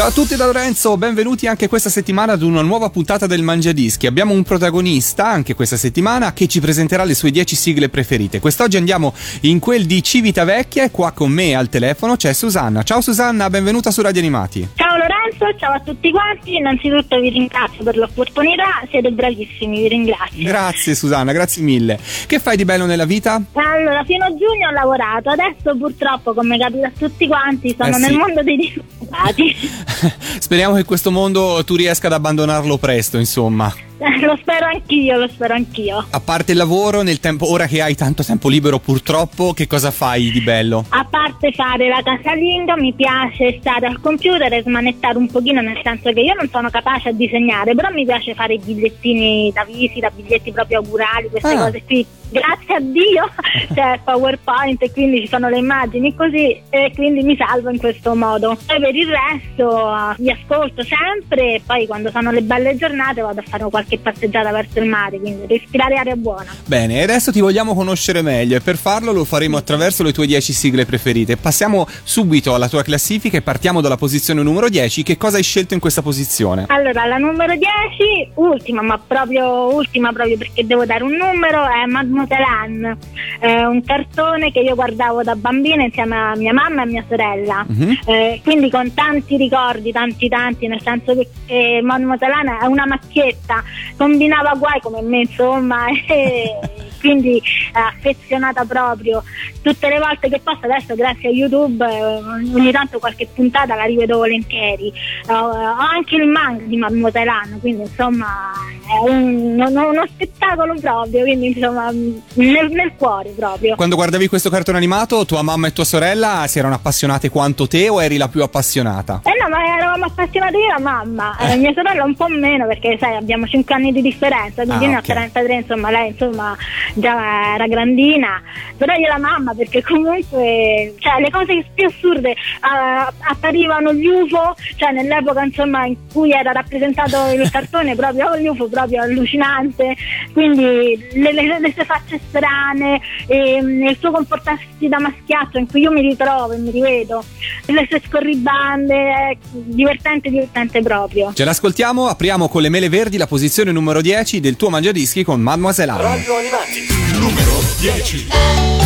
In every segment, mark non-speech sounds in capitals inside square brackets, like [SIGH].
Ciao a tutti da Lorenzo, benvenuti anche questa settimana ad una nuova puntata del Mangiadischi. Abbiamo un protagonista anche questa settimana che ci presenterà le sue 10 sigle preferite. Quest'oggi andiamo in quel di Civitavecchia e qua con me al telefono c'è Susanna. Ciao Susanna, benvenuta su Radio Animati. Ciao Lorenzo, ciao a tutti quanti. Innanzitutto vi ringrazio per l'opportunità, siete bravissimi, vi ringrazio. Grazie Susanna, grazie mille. Che fai di bello nella vita? Allora, fino a giugno ho lavorato, adesso purtroppo, come capita a tutti quanti, sono Eh sì. nel mondo dei disoccupati. [LAUGHS] Speriamo che questo mondo tu riesca ad abbandonarlo presto, insomma. [LAUGHS] Lo spero anch'io, lo spero anch'io. A parte il lavoro, nel tempo, ora che hai tanto tempo libero purtroppo, che cosa fai di bello? A parte fare la casalinga, mi piace stare al computer e smanettare un pochino, nel senso che io non sono capace a disegnare, però mi piace fare i bigliettini da visita, biglietti proprio augurali, queste Ah. cose qui. Grazie a Dio [LAUGHS] c'è PowerPoint e quindi ci sono le immagini così e quindi mi salvo in questo modo. Poi per il resto eh, vi ascolto sempre e poi quando sono le belle giornate vado a fare qualche passeggiata verso il mare, quindi respirare aria buona. Bene, e adesso ti vogliamo conoscere meglio e per farlo lo faremo attraverso le tue 10 sigle preferite. Passiamo subito alla tua classifica e partiamo dalla posizione numero 10. Che cosa hai scelto in questa posizione? Allora, la numero 10, ultima, ma proprio ultima proprio perché devo dare un numero, è Mademoiselle Anne, È un cartone che io guardavo da bambina insieme a mia mamma e a mia sorella. Mhm. Eh, quindi con tanti ricordi, tanti tanti, nel senso che eh, Anne è una macchietta, combinava guai come me insomma [LAUGHS] e quindi è affezionata proprio. Tutte le volte che posso adesso grazie a YouTube eh, ogni tanto qualche puntata la rivedo volentieri. Eh, ho anche il manga di Mademoiselle Anne, quindi insomma è un- uno, uno spettacolo proprio, quindi insomma nel, nel cuore proprio. Quando guardavi questo cartone animato, tua mamma e tua sorella si erano appassionate quanto te o eri la più appassionata? Eh no, ma eravamo appassionati io e la mamma, Eh, mia sorella un po' meno perché sai abbiamo 5 anni di differenza, quindi Ah, io ne ho ok. 33, insomma lei insomma già era grandina, però io la mamma perché comunque cioè, le cose più assurde eh, apparivano gli UFO, cioè nell'epoca insomma in cui era rappresentato il [LAUGHS] cartone proprio gli UFO proprio allucinante, quindi le, le, le sue facce strane, e, mm, il suo comportarsi da maschiaccio in cui io mi ritrovo e mi rivedo, le sue scorribande, è divertente, divertente proprio. Ce l'ascoltiamo, apriamo con le mele verdi la posizione numero 10 del tuo mangiadischi con Mademoiselle Anne. Radio Animati. Numero 10.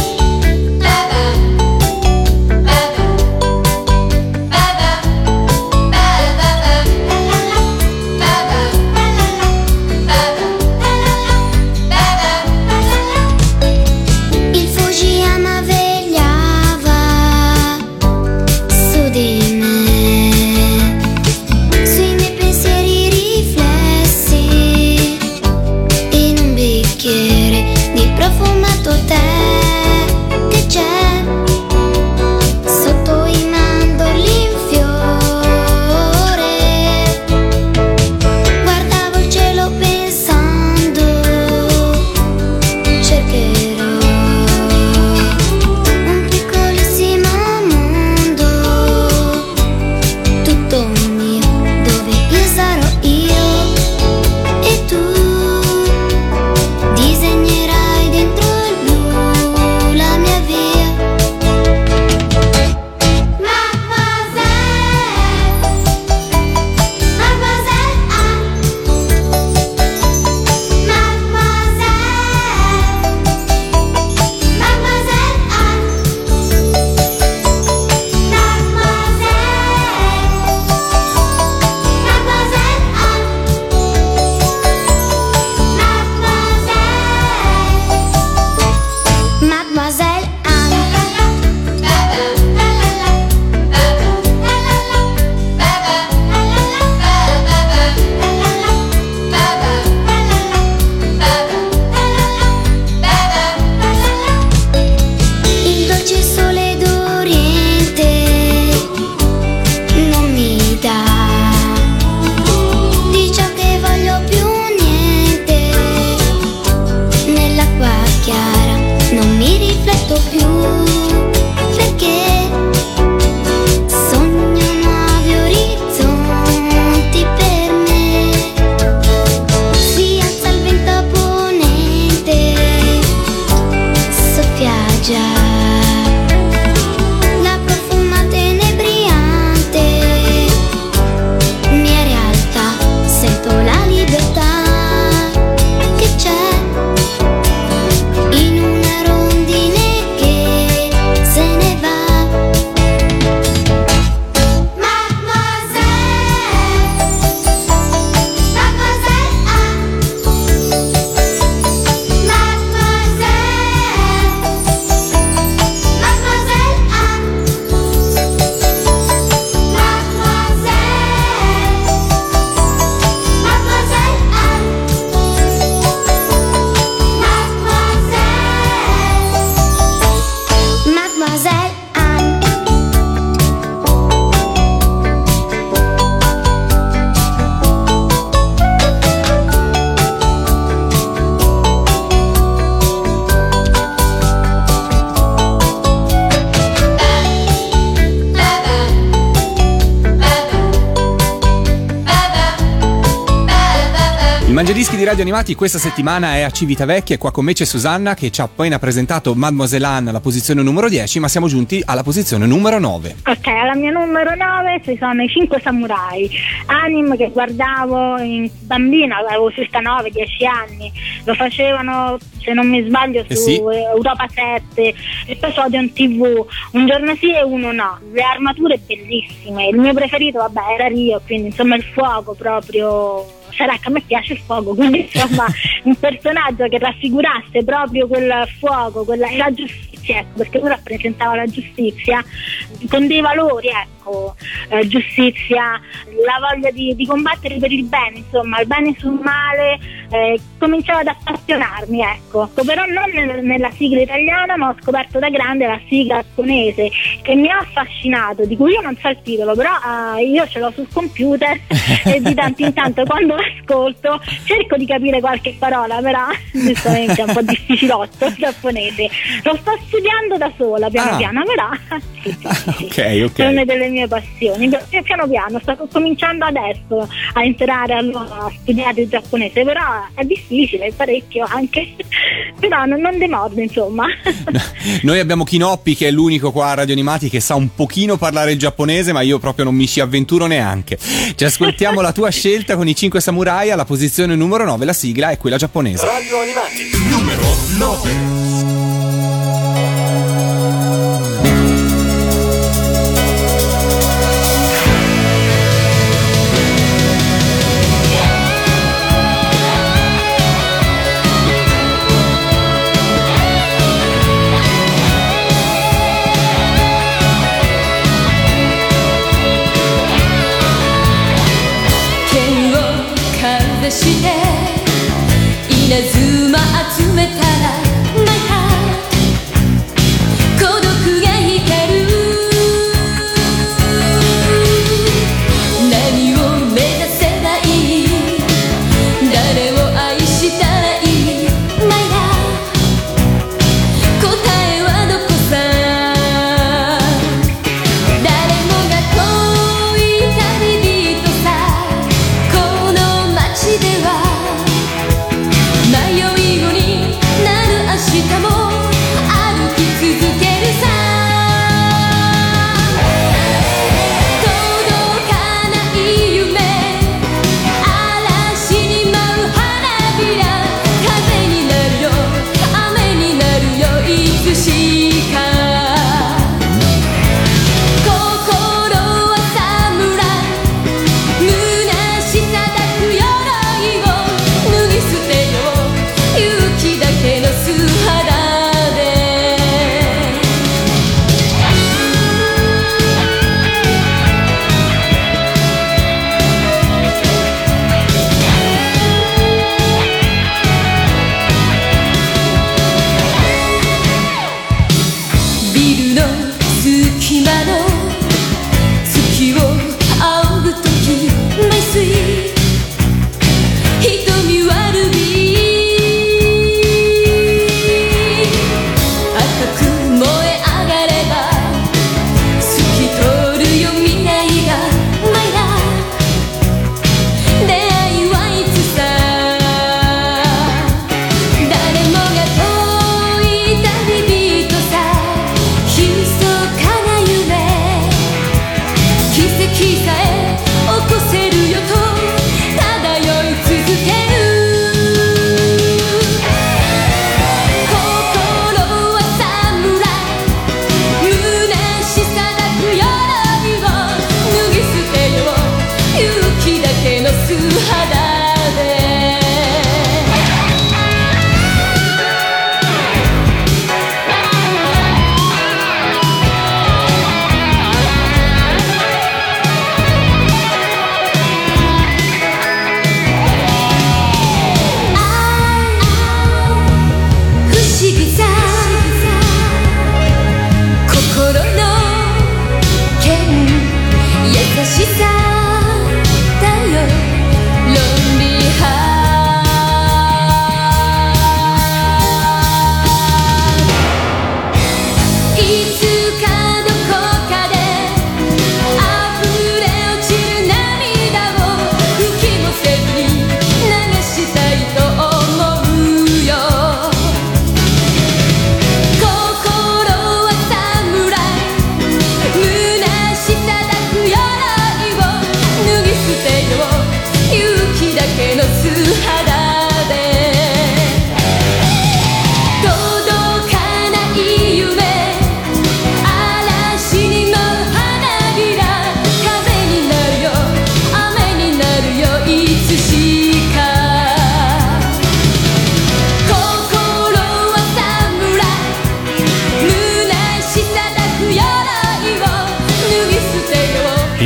Animati questa settimana è a Civitavecchia e qua con me c'è Susanna che ci ha appena presentato Mademoiselle Anne alla posizione numero 10 ma siamo giunti alla posizione numero 9. Ok, alla mia numero 9 ci sono i 5 samurai, anime che guardavo in bambina, avevo circa 9-10 anni, lo facevano se non mi sbaglio su Eh sì. Europa 7, episodio in tv, un giorno sì e uno no, le armature bellissime, il mio preferito vabbè era Rio, quindi insomma il fuoco proprio sarà che a me piace il fuoco, quindi insomma [LAUGHS] un personaggio che raffigurasse proprio quel fuoco, quella, la giustizia, ecco, perché lui rappresentava la giustizia con dei valori, ecco, eh, giustizia, la voglia di, di combattere per il bene, insomma, il bene sul male, eh, cominciava ad appassionarmi, ecco, però non nel- nella sigla italiana, ma ho scoperto da grande la sigla giapponese che mi ha affascinato, di cui io non so il titolo, però eh, io ce l'ho sul computer [LAUGHS] e di tanto in tanto quando ascolto cerco di capire qualche parola, però giustamente è un po' [LAUGHS] difficilotto il giapponese. Lo sto studiando da sola, piano Ah. piano, però sì, sì, sì, sì. Ok, ok. È una delle mie passioni. Pi- Piano piano, sto cominciando adesso a entrare allora, a studiare il giapponese, però è difficile, parecchio anche. però non, non demordo, insomma. [LAUGHS] Noi abbiamo Kinoppi che è l'unico qua a Radio Animati che sa un pochino parlare il giapponese ma io proprio non mi ci avventuro neanche. Ci ascoltiamo la tua scelta con i 5 samurai alla posizione numero 9, la sigla è quella giapponese. Radio Animati, numero 9.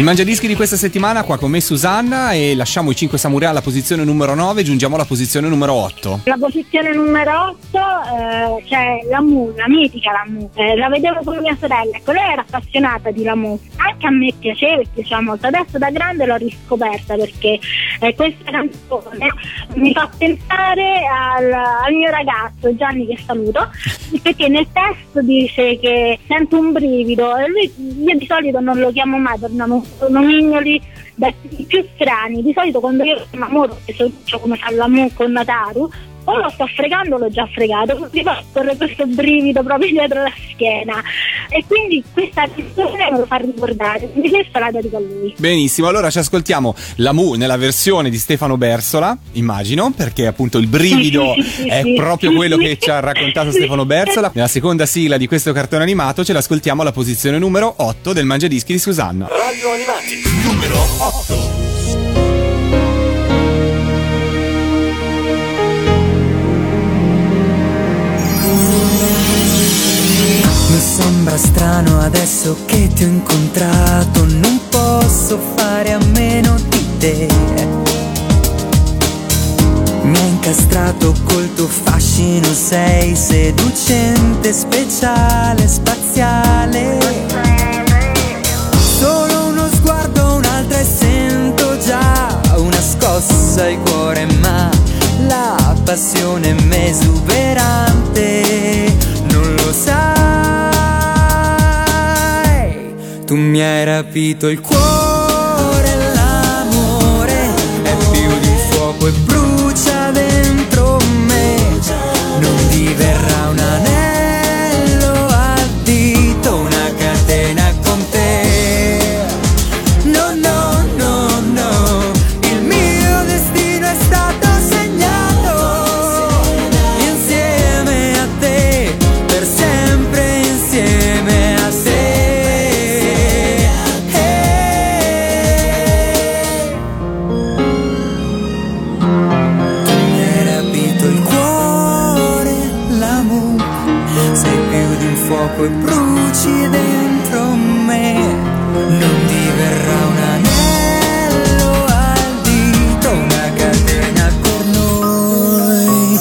Mangiadischi di questa settimana qua con me Susanna e lasciamo i 5 samurai alla posizione numero 9, giungiamo alla posizione numero 8. La posizione numero 8 eh, c'è la Mu, la mitica la Mu. Eh, la vedevo con mia sorella, ecco, lei era appassionata di la Mu. Anche a me piaceva e piaceva molto. Adesso da grande l'ho riscoperta perché eh, questa canzone mi fa pensare al, al mio ragazzo Gianni che saluto, perché nel testo dice che sento un brivido e lui, io di solito non lo chiamo mai per nom- nomignoli da- più strani. Di solito quando io mi innamoro, come fa la Mu con Nataru, o lo sto fregando o l'ho già fregato, mi fa correre questo brivido proprio dietro la schiena. E quindi questa canzone me lo fa ricordare, quindi questa la dedico a lui. Benissimo, allora ci ascoltiamo la Mu nella versione di Stefano Bersola, immagino, perché appunto il brivido Sì, sì, sì, è sì. proprio quello che ci ha [LAUGHS] raccontato Stefano Bersola. Nella seconda sigla di questo cartone animato ce l'ascoltiamo alla posizione numero 8 del Mangiadischi di Susanna. Radio Animati, numero 8. Sembra strano adesso che ti ho incontrato, non posso fare a meno di te. Mi ha incastrato col tuo fascino, sei seducente, speciale, spaziale. Solo uno sguardo, un'altra e sento già una scossa al cuore, ma la passione m'è esuberante, non lo sai. Tu mi hai rapito il cuore, l'amore è più di fuoco e brucia dentro me. Non diverrà un anello fuoco e bruci dentro me. Non diverrà un anello al dito, una catena per noi.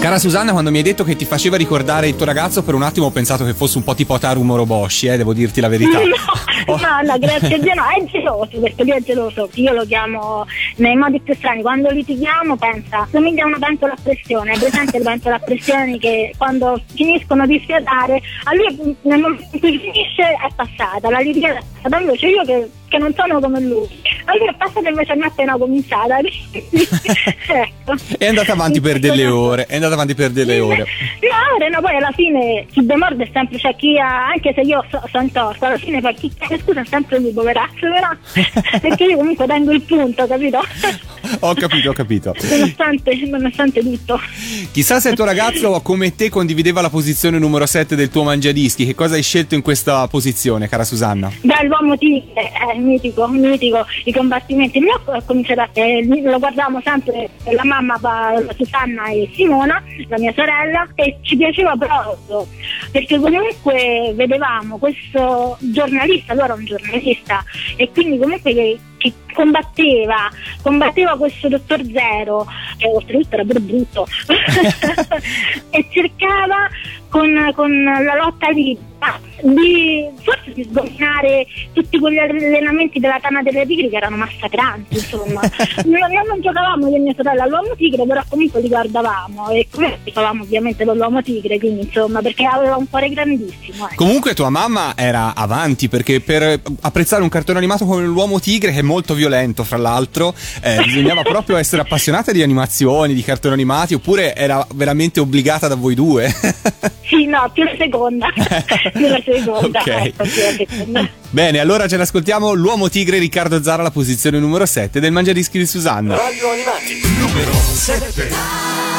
Cara Susanna, quando mi hai detto che ti faceva ricordare il tuo ragazzo, per un attimo ho pensato che fosse un po' tipo Ataru Moroboshi, eh, devo dirti la verità. [LAUGHS] No, No, no, grazie a Dio, no, è geloso perché lui è geloso. Io lo chiamo nei modi più strani. Quando litighiamo, pensa, somiglia a una pentola a pressione. È presente le pentole a pressione che quando finiscono di sfiatare, a lui nel momento in cui finisce è passata, la litigata è passata. Invece io che, che non sono come lui, a lui è passata invece a me è appena cominciata. [LAUGHS] ecco. È andata avanti per delle ore, è andata avanti per delle ore. No, ore, no, poi alla fine chi demorde è sempre, cioè chi ha, anche se io so, sono torto, alla fine poi chi chiede scusa è sempre lui, poverazzo, però, [LAUGHS] perché io comunque tengo il punto, capito? Ho capito, ho capito. nonostante, nonostante tutto. Chissà se il tuo ragazzo come te condivideva la posizione numero 7 del tuo mangiadischi. Che cosa hai scelto in questa posizione, cara Susanna? Beh, l'uomo tigre è mitico, mitico, i combattimenti. Ho cominciato a, eh, lo guardavamo sempre la mamma, Susanna e Simona, la mia sorella, e ci piaceva proprio, perché comunque vedevamo questo giornalista, lui era un giornalista, e quindi comunque che, che combatteva, combatteva questo dottor Zero, che oltretutto era pure brutto, [LAUGHS] [LAUGHS] e con, con la lotta libera, di, forse di sdominare tutti quegli allenamenti della Tana delle Tigri che erano massacranti, insomma. [LAUGHS] noi, noi non giocavamo io e mia sorella all'uomo tigre, però comunque li guardavamo e come tifavamo ovviamente per l'uomo tigre, quindi insomma, perché aveva un cuore grandissimo. ecco. Comunque tua mamma era avanti perché per apprezzare un cartone animato come l'uomo tigre che è molto violento fra l'altro eh, [LAUGHS] bisognava proprio essere appassionata di animazioni, di cartoni animati oppure era veramente obbligata da voi due? Sì, no, più seconda. [LAUGHS] più la seconda. [LAUGHS] Ok. più la seconda. Bene, allora ce l'ascoltiamo l'uomo tigre Riccardo Zara alla posizione numero 7 del Mangiadischi di Susanna. Radio Animati, numero 7.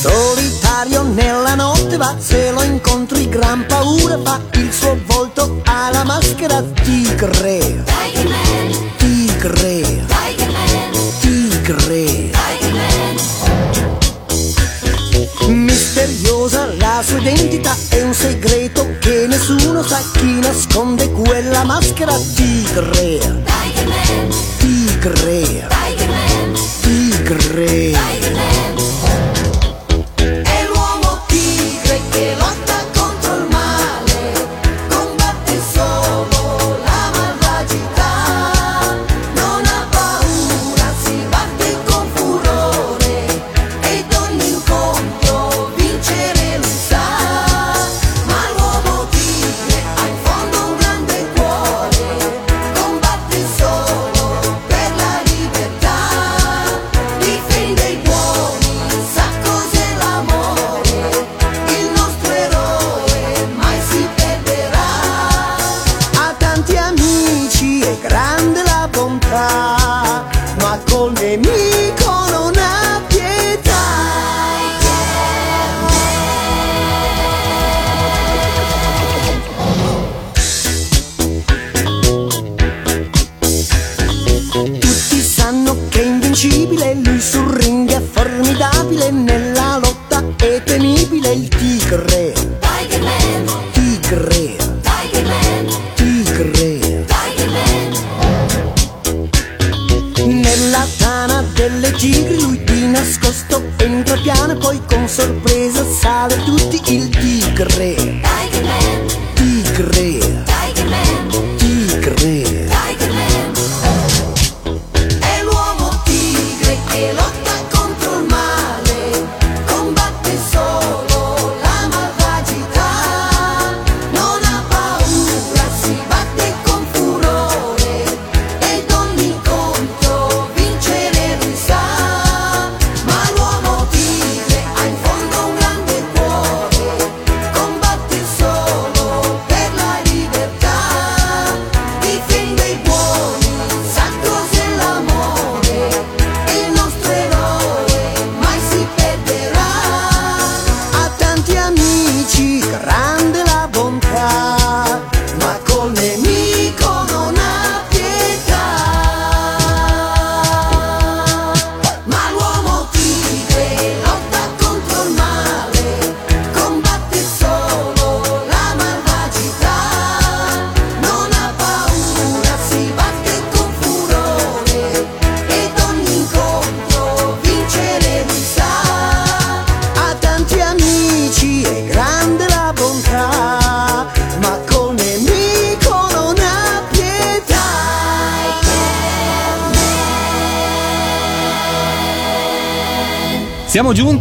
Solitario nella notte va, se lo incontri gran paura fa il suo volto alla maschera tigre. Tigre. Tigre. Misteriosa la sua identità è un segreto che nessuno sa chi nasconde quella maschera tigre. Tigre. Tigre. È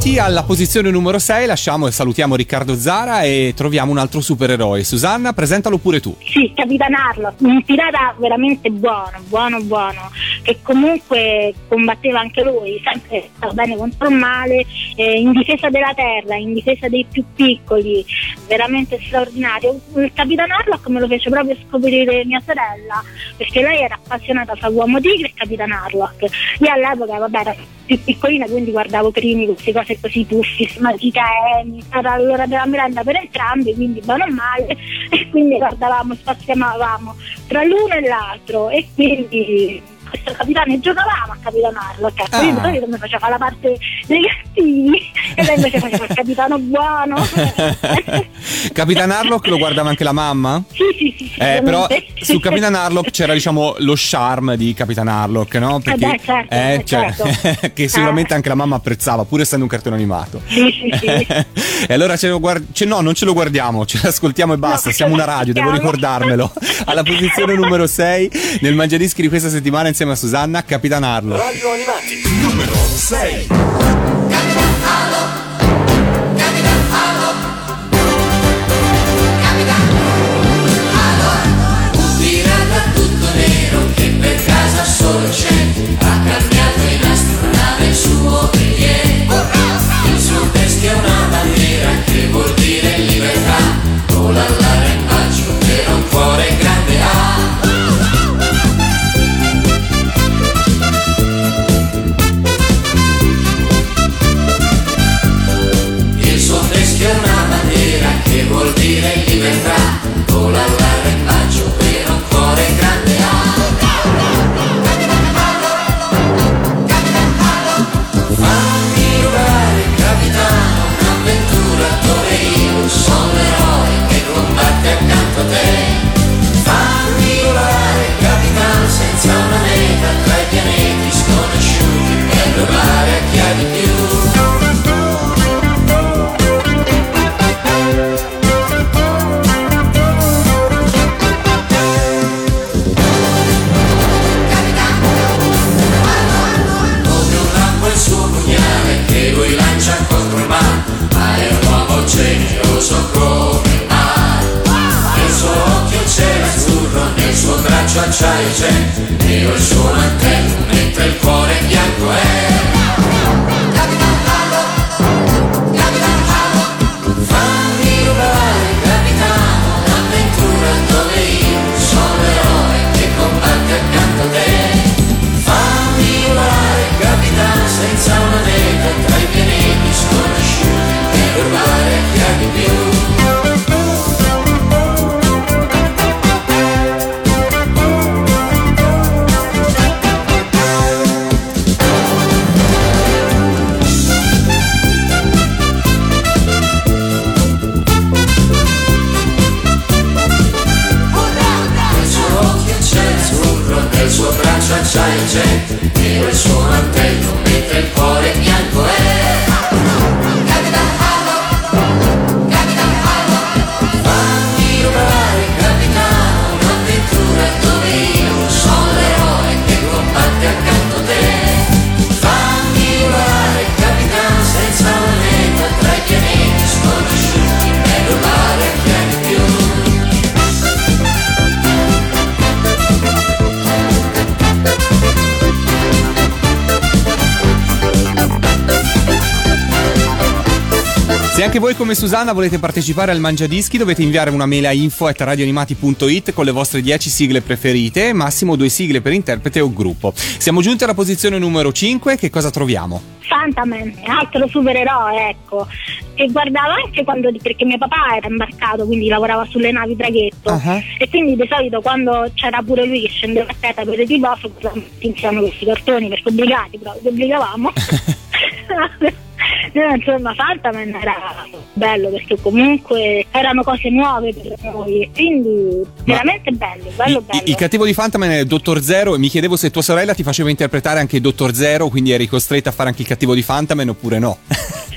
Giunti alla posizione numero 6, lasciamo e salutiamo Riccardo Zara e troviamo un altro supereroe. Susanna, presentalo pure tu. Sì, Capitan Harlock, un pirata veramente buono, buono, buono, che comunque combatteva anche lui, sempre bene contro il male, eh, in difesa della terra, in difesa dei più piccoli, veramente straordinario. Il Capitan Harlock me lo fece proprio scoprire mia sorella, perché lei era appassionata fra Uomo Tigre e Capitan Harlock. Io all'epoca, vabbè, ero più piccolina, quindi guardavo primi queste cose così puffi, smatiteni, era l'ora della merenda per entrambi, quindi bene o male, [LAUGHS] e quindi guardavamo, spaziavamo tra l'uno e l'altro. E quindi questo capitano giocavamo a Capitano Harlock. Ecco, Ah. io di solito mi faceva la parte dei cattivi e lei invece faceva il capitano buono. [LAUGHS] Capitan Harlock lo guardava anche la mamma? sì, [LAUGHS] sì, sì. sì, Eh, però su Capitan Harlock c'era diciamo lo charme di Capitan Harlock, no? Perché beh, certo, eh, eh, cioè, certo. [LAUGHS] che sicuramente Eh. anche la mamma apprezzava, pur essendo un cartone animato. Sì, sì, sì. e allora ce lo guard- ce- no, non ce lo guardiamo, ce l'ascoltiamo e basta. No, Siamo una radio, devo ricordarmelo. Alla posizione numero 6 nel Mangiadischi di questa settimana insieme a Susanna, Capitan Harlock. Radio Animati, numero 6. Pirata tutto nero che per casa solo c'è Ha cambiato in astronave il suo briglie anche voi come Susanna volete partecipare al Mangiadischi dovete inviare una mail a info@radioanimati.it con le vostre 10 sigle preferite, massimo due sigle per interprete o gruppo. Siamo giunti alla posizione numero 5, che cosa troviamo? Fantaman, altro supereroe, ecco, che guardava anche quando, perché mio papà era imbarcato, quindi lavorava sulle navi traghetto Ah. e quindi di solito quando c'era pure lui che scendeva a terra per il riposo, guardavamo insieme questi cartoni perché obbligati, proprio, ci obbligavamo. [LAUGHS] [LAUGHS] No, insomma, Fantaman era bello perché comunque erano cose nuove per noi e quindi veramente bello, bello, Il- bello. Il, cattivo di Fantaman è il Dottor Zero e mi chiedevo se tua sorella ti faceva interpretare anche il Dottor Zero, quindi eri costretta a fare anche il cattivo di Fantaman oppure no? [LAUGHS]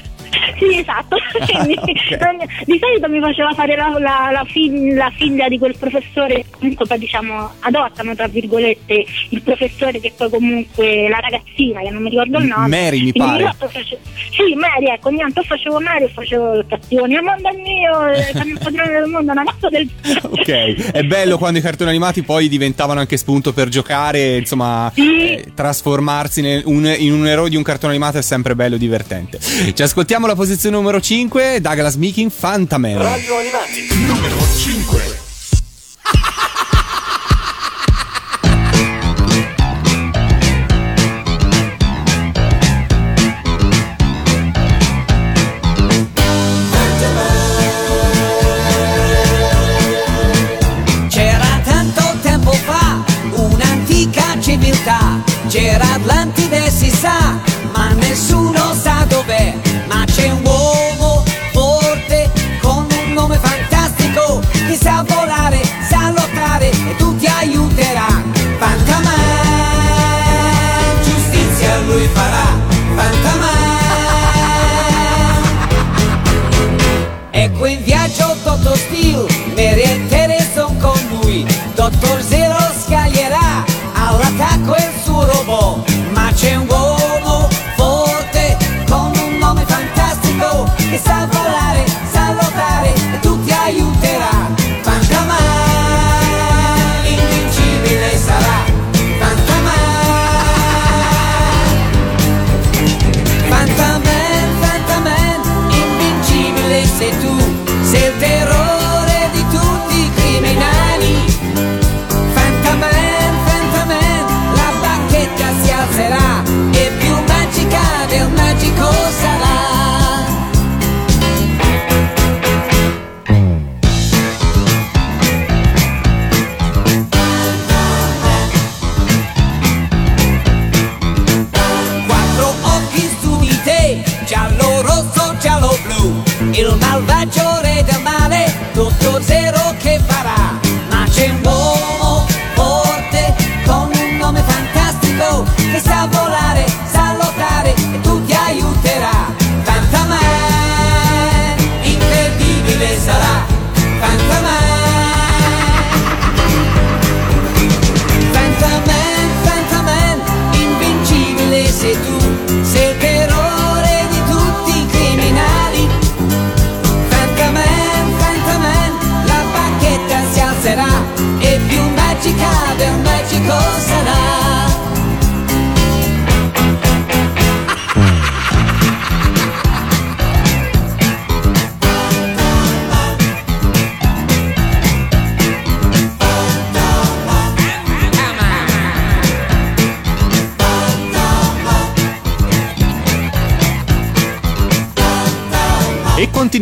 Sì, esatto. [LAUGHS] Quindi, ok. Di solito mi faceva fare la, la- la fi- la figlia di quel professore comunque poi diciamo adottano tra virgolette il professore che poi comunque la ragazzina che non mi ricordo il nome. Mary, mi pare. io face- Sì, Mary, ecco, ogni tanto facevo Mary e facevo il cattivo. Il mondo è mio, eh, [LAUGHS] il padrone del mondo, una mazza del [LAUGHS] Ok, è bello quando i cartoni animati poi diventavano anche spunto per giocare, insomma, Sì. eh, trasformarsi nel- un- in un eroe di un cartone animato è sempre bello e divertente. Ci ascoltiamo la posizione numero 5, Douglas Meeking, Fantaman. Radio Animati, numero 5.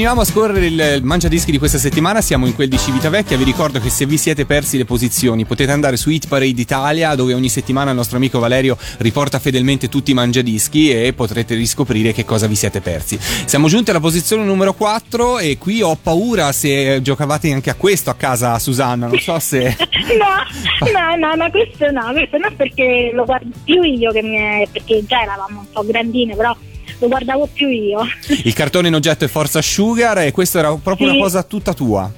Continuiamo a scorrere il, mangiadischi di questa settimana, siamo in quel di Civitavecchia, vi ricordo che se vi siete persi le posizioni potete andare su Hit Parade Italia dove ogni settimana il nostro amico Valerio riporta fedelmente tutti i mangiadischi e potrete riscoprire che cosa vi siete persi. Siamo giunti alla posizione numero 4 e qui ho paura se giocavate anche a questo a casa Susanna, non so se... [LAUGHS] No, no, no, no, questo no, questo no perché lo guardo più io che mi è, perché già eravamo un po' grandine, però lo guardavo più io. Il cartone in oggetto è Forza Sugar e questo era proprio Sì. una cosa tutta tua.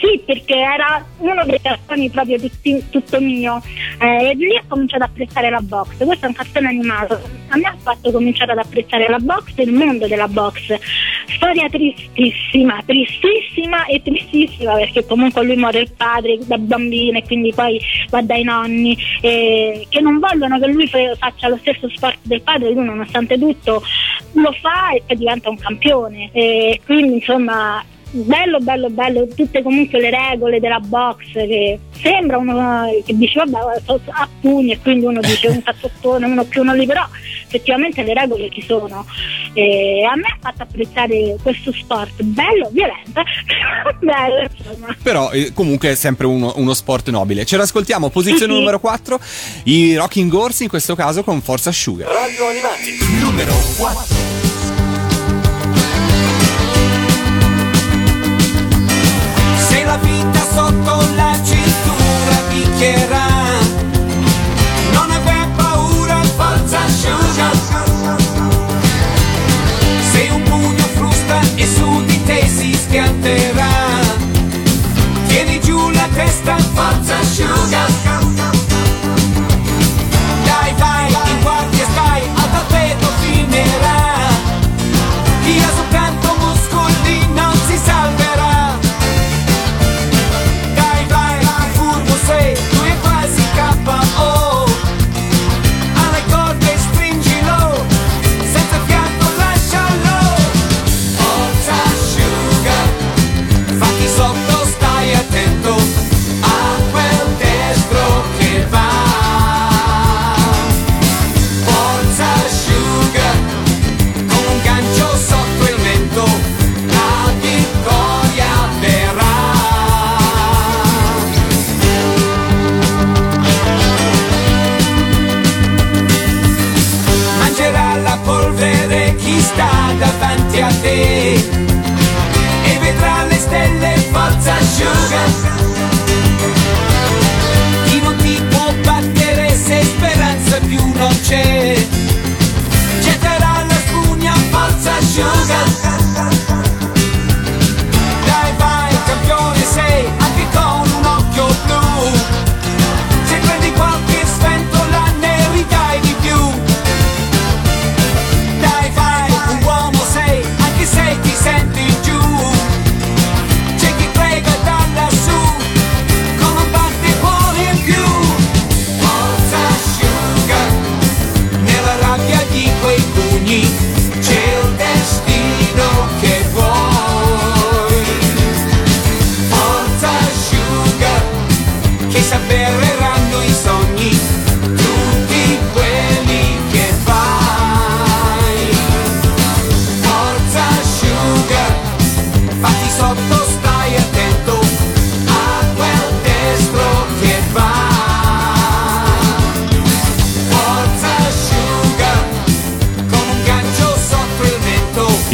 Sì, perché era uno dei cartoni proprio tutti- tutto mio. Eh, e lì ho cominciato ad apprezzare la box. Questo è un cartone animato. A me ha fatto cominciare ad apprezzare la box e il mondo della box. Storia tristissima, tristissima e tristissima perché comunque lui muore il padre da bambino e quindi poi va dai nonni eh, che non vogliono che lui fa- faccia lo stesso sport del padre, lui nonostante tutto lo fa e poi diventa un campione. E quindi insomma bello bello bello tutte comunque le regole della box che sembra uno che dice vabbè a pugni e quindi uno dice un cazzottone uno più uno lì però effettivamente le regole ci sono e a me ha fatto apprezzare questo sport bello violento [LAUGHS] bello insomma Però eh, comunque è sempre uno, uno sport nobile. Ce l'ascoltiamo, posizione Sì, sì. numero 4, i Rocking Horse in questo caso con Forza Sugar. Radio Animati, numero 4. La vita sotto la cintura picchierà, non aver paura, forza asciuga. Se un pugno frusta e su di te si schianterà, tieni giù la testa, forza asciuga.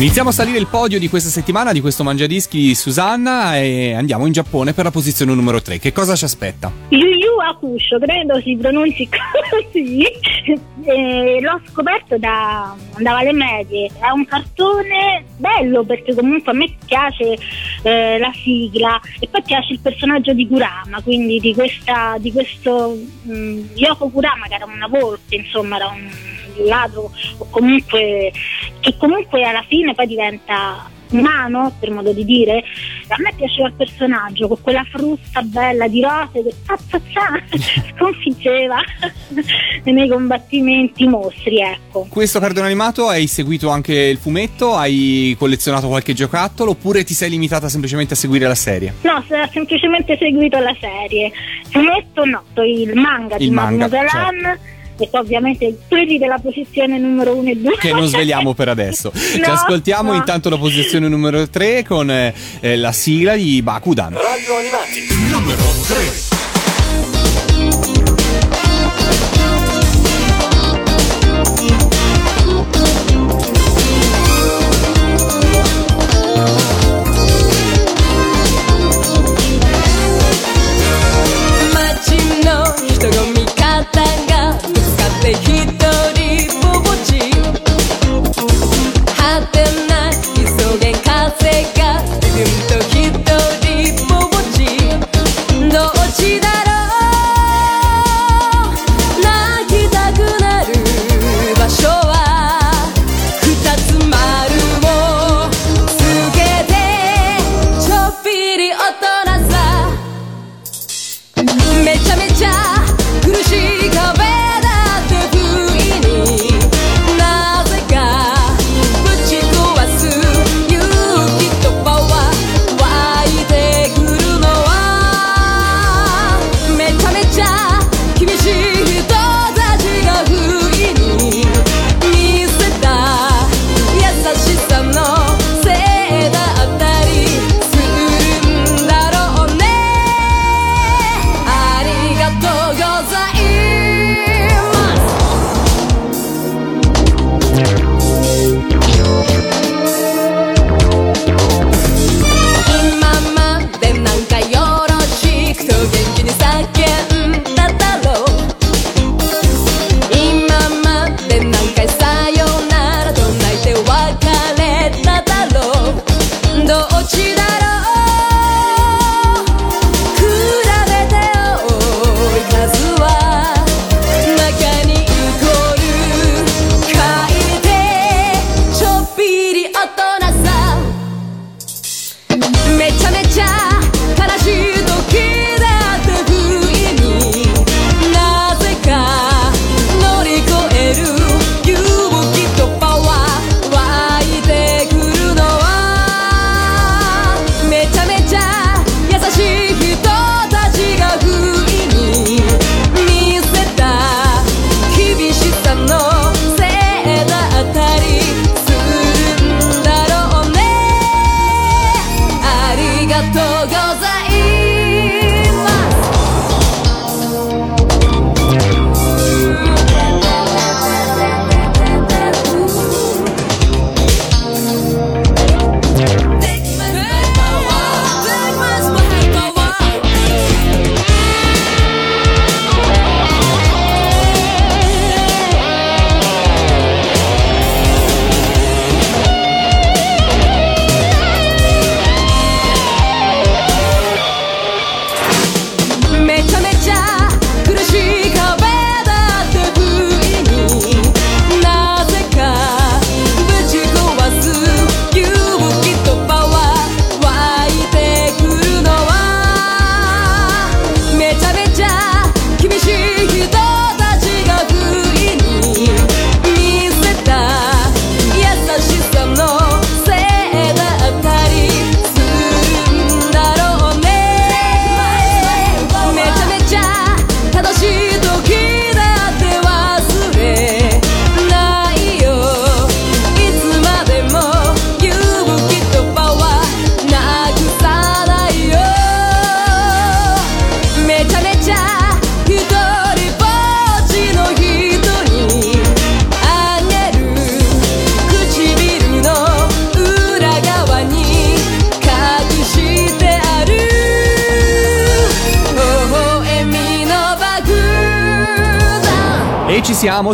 Iniziamo a salire il podio di questa settimana di questo mangiadischi di Susanna e andiamo in Giappone per la posizione numero 3. Che cosa ci aspetta? Yu Yu Hakusho, credo si pronunci così. [LAUGHS] Eh, l'ho scoperto da andava alle medie. È un cartone bello perché comunque a me piace eh, la sigla e poi piace il personaggio di Kurama, quindi di questa di questo mh, Yoko Kurama che era una volpe, insomma, era un ladro o comunque che comunque alla fine poi diventa umano, per modo di dire. A me piaceva il personaggio con quella frusta bella di rose che [LAUGHS] sconfiggeva [LAUGHS] nei combattimenti i mostri, ecco. Questo cartone animato hai seguito anche il fumetto? Hai collezionato qualche giocattolo oppure ti sei limitata semplicemente a seguire la serie? No, semplicemente seguito la serie. Fumetto no, il manga di Il manga, Magnus Galan e poi ovviamente quelli della posizione numero 1 e 2. Che non sveliamo per adesso. [LAUGHS] Ci No, ascoltiamo no. intanto la posizione numero 3 con eh, eh, la sigla di Bakudan. Radio Animati, numero 3.「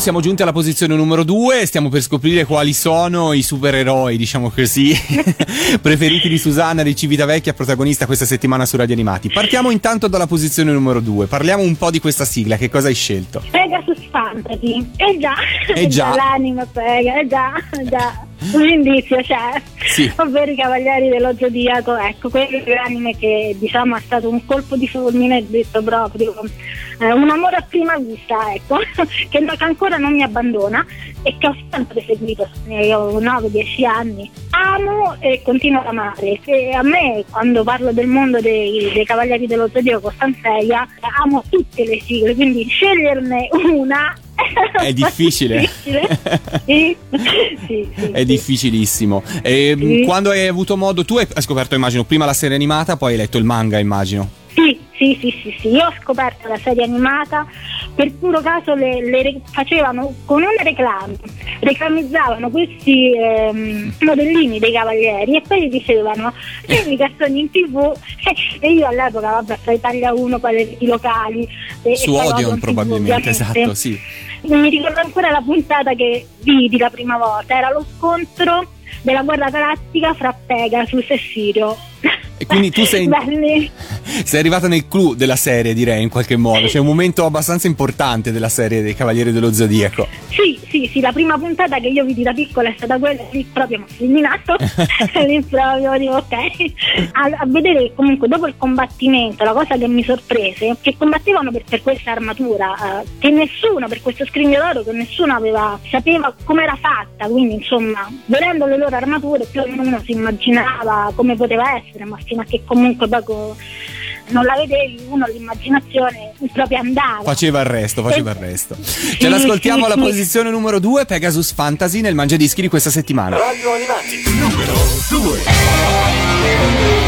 siamo, giunti alla posizione numero due, stiamo per scoprire quali sono i supereroi, diciamo così, [LAUGHS] preferiti di Susanna di Civitavecchia, protagonista questa settimana su Radio Animati. Partiamo intanto dalla posizione numero due, parliamo un po' di questa sigla, che cosa hai scelto? Pegasus Fantasy. Eh già, Eh già. [LAUGHS] l'anima Pega, eh già, eh già. Un indizio c'è, Sì. ovvero i Cavalieri dello Zodiaco, ecco, quello è l'anime che diciamo è stato un colpo di fulmine, detto proprio, eh, un amore a prima vista, ecco, [LAUGHS] che, ancora non mi abbandona e che ho sempre seguito, eh, ho 9-10 anni. Amo e continuo ad amare. E a me, quando parlo del mondo dei, dei Cavalieri dello Zodiaco Stanzeia, amo tutte le sigle, quindi sceglierne una È [LAUGHS] difficile. [LAUGHS] Sì, sì, sì, È difficilissimo. E, Sì. Quando hai avuto modo, tu hai scoperto, immagino, prima la serie animata, poi hai letto il manga, immagino. Sì, sì, sì, sì, sì. Io ho scoperto la serie animata, per puro caso le, le facevano con una reclame, reclamizzavano questi ehm, modellini dei cavalieri e poi gli dicevano vedi che sono in tv [LAUGHS] e io all'epoca vabbè tra Italia 1 poi reti locali e, Su e Odeon TV, probabilmente, ovviamente. esatto, sì. Mi ricordo ancora la puntata che vidi la prima volta, era lo scontro della guerra galattica fra Pegasus e Sirio. [LAUGHS] E quindi tu sei- Belli. Sei arrivata nel clou della serie, direi, in qualche modo. C'è un momento abbastanza importante della serie dei Cavalieri dello Zodiaco. Sì, sì, sì, la prima puntata che io vidi da piccola è stata quella lì proprio mi ha fulminato, [LAUGHS] lì proprio dico ok, a, a vedere comunque dopo il combattimento la cosa che mi sorprese che combattevano per, per questa armatura eh, che nessuno, per questo scrigno d'oro che nessuno aveva, sapeva come era fatta, quindi insomma vedendo le loro armature più o meno uno si immaginava come poteva essere, ma fino a che comunque poco non la vedevi uno l'immaginazione proprio andava. Faceva il resto, faceva il resto. Sì, Ce l'ascoltiamo sì, alla sì. posizione numero 2, Pegasus Fantasy nel Mangiadischi di questa settimana. Radio Animati, numero 2.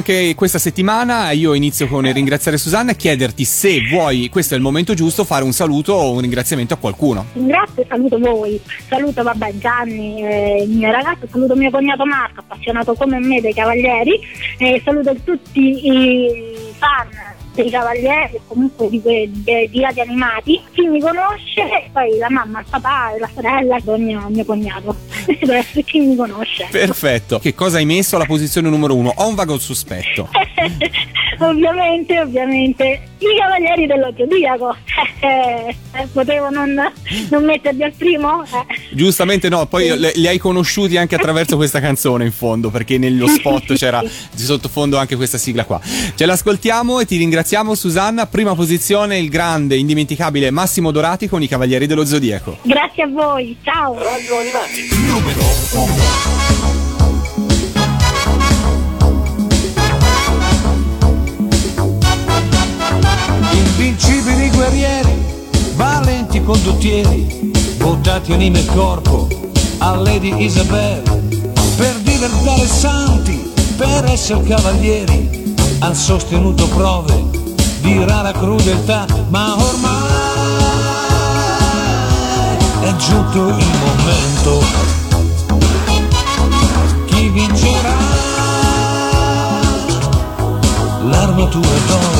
Anche questa settimana. Io inizio con il ringraziare Susanna e chiederti se vuoi, questo è il momento giusto, fare un saluto o un ringraziamento a qualcuno. Ringrazio e saluto voi, saluto vabbè Gianni, eh, il mio ragazzo, saluto mio cognato Marco, appassionato come me dei Cavalieri, e saluto tutti i fan dei Cavalieri comunque di, que- di Radio Animati, chi mi conosce, poi la mamma, il papà, la sorella, il mio, mio cognato, [LAUGHS] deve essere chi mi conosce. Perfetto. Che cosa hai messo alla posizione numero uno? Ho un vago sospetto. [LAUGHS] ovviamente, ovviamente, i Cavalieri dello Zodiaco, eh, [LAUGHS] eh, potevo non, non metterli al primo? Eh. Giustamente no, poi le- li hai conosciuti anche attraverso questa canzone in fondo, perché nello spot [LAUGHS] c'era di sottofondo anche questa sigla qua. Ce l'ascoltiamo e ti ringraziamo Susanna. Prima posizione il grande, indimenticabile Massimo Dorati con i Cavalieri dello Zodiaco. Grazie a voi, ciao! Radio Animati, numero uno. Invincibili guerrieri, valenti condottieri, votati anima e corpo a Lady Isabel, per diventare santi, per essere cavalieri, han sostenuto prove di rara crudeltà, ma ormai è giunto il momento. Chi vincerà? L'armatura d'oro.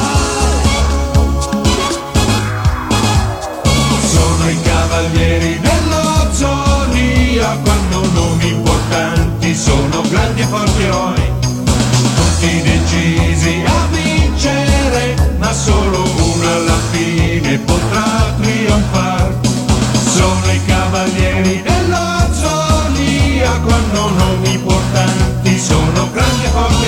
I cavalieri dello Zoria quando nomi importanti sono grandi e forti eroi, tutti decisi a vincere, ma solo uno alla fine potrà trionfare. Sono i cavalieri dello Zoria quando nomi importanti sono grandi e forti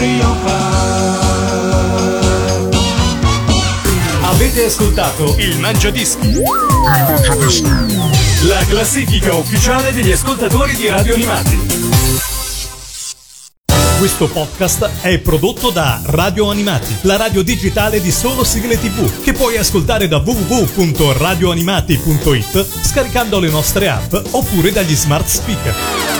trionfare. Avete ascoltato il Mangiadischi. La classifica ufficiale degli ascoltatori di Radio Animati. Questo podcast è prodotto da Radio Animati, la radio digitale di solo sigle tv, che puoi ascoltare da www.radioanimati.it scaricando le nostre app oppure dagli smart speaker.